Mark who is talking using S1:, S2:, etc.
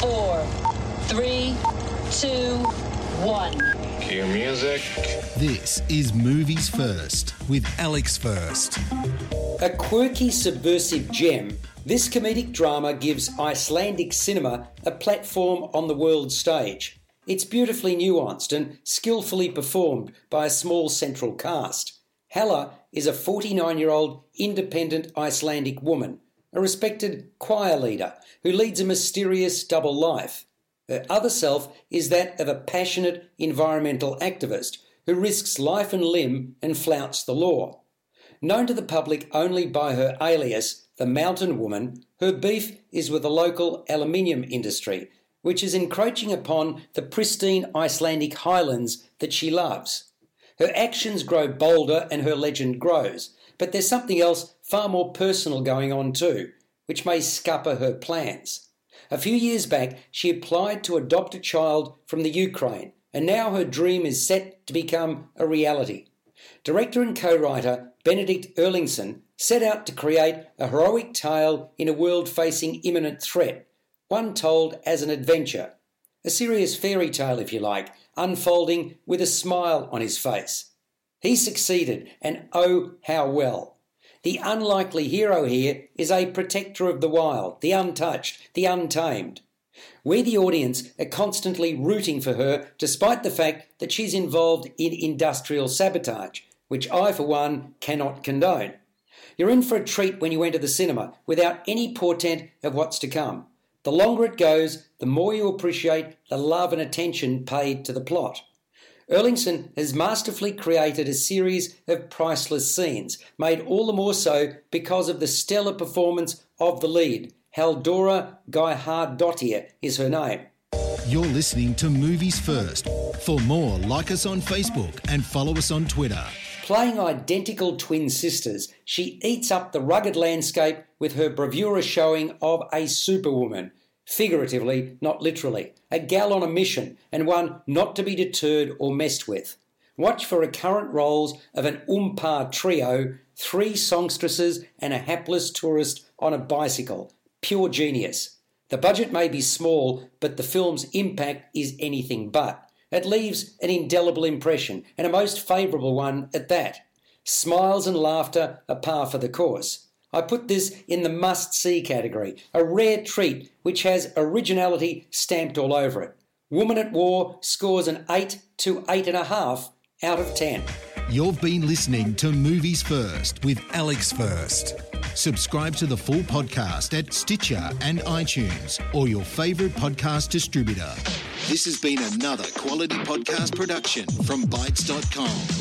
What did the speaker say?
S1: four, three, two, one.
S2: Cue music.
S3: This is Movies First with Alex First.
S4: A quirky, subversive gem, this comedic drama gives Icelandic cinema a platform on the world stage. It's beautifully nuanced and skillfully performed by a small central cast. Halla is a 49 year old independent Icelandic woman, a respected choir leader who leads a mysterious double life. Her other self is that of a passionate environmental activist who risks life and limb and flouts the law. Known to the public only by her alias, the Mountain Woman, her beef is with the local aluminium industry, which is encroaching upon the pristine Icelandic highlands that she loves. Her actions grow bolder and her legend grows, but there's something else far more personal going on too, which may scupper her plans. A few years back, she applied to adopt a child from the Ukraine, and now her dream is set to become a reality. Director and co writer Benedikt Erlingsson set out to create a heroic tale in a world facing imminent threat, one told as an adventure. A serious fairy tale, if you like, unfolding with a smile on his face. He succeeded, and oh, how well. The unlikely hero here is a protector of the wild, the untouched, the untamed. We, the audience, are constantly rooting for her despite the fact that she's involved in industrial sabotage, which I, for one, cannot condone. You're in for a treat when you enter the cinema without any portent of what's to come. The longer it goes, the more you appreciate the love and attention paid to the plot. Erlingsson has masterfully created a series of priceless scenes, made all the more so because of the stellar performance of the lead. Halldóra Geirharðsdóttir is her name.
S3: You're listening to Movies First. For more, like us on Facebook and follow us on Twitter.
S4: Playing identical twin sisters, she eats up the rugged landscape with her bravura showing of a superwoman figuratively, not literally, a gal on a mission and one not to be deterred or messed with. Watch for recurrent roles of an oompah trio, three songstresses, and a hapless tourist on a bicycle. Pure genius. The budget may be small, but the film's impact is anything but. It leaves an indelible impression, and a most favourable one at that. Smiles and laughter are par for the course. I put this in the must see category, a rare treat which has originality stamped all over it. Woman at War scores an 8 to 8.5 out of 10.
S3: You've been listening to Movies First with Alex First. Subscribe to the full podcast at Stitcher and iTunes or your favourite podcast distributor. This has been another quality podcast production from Bytes.com.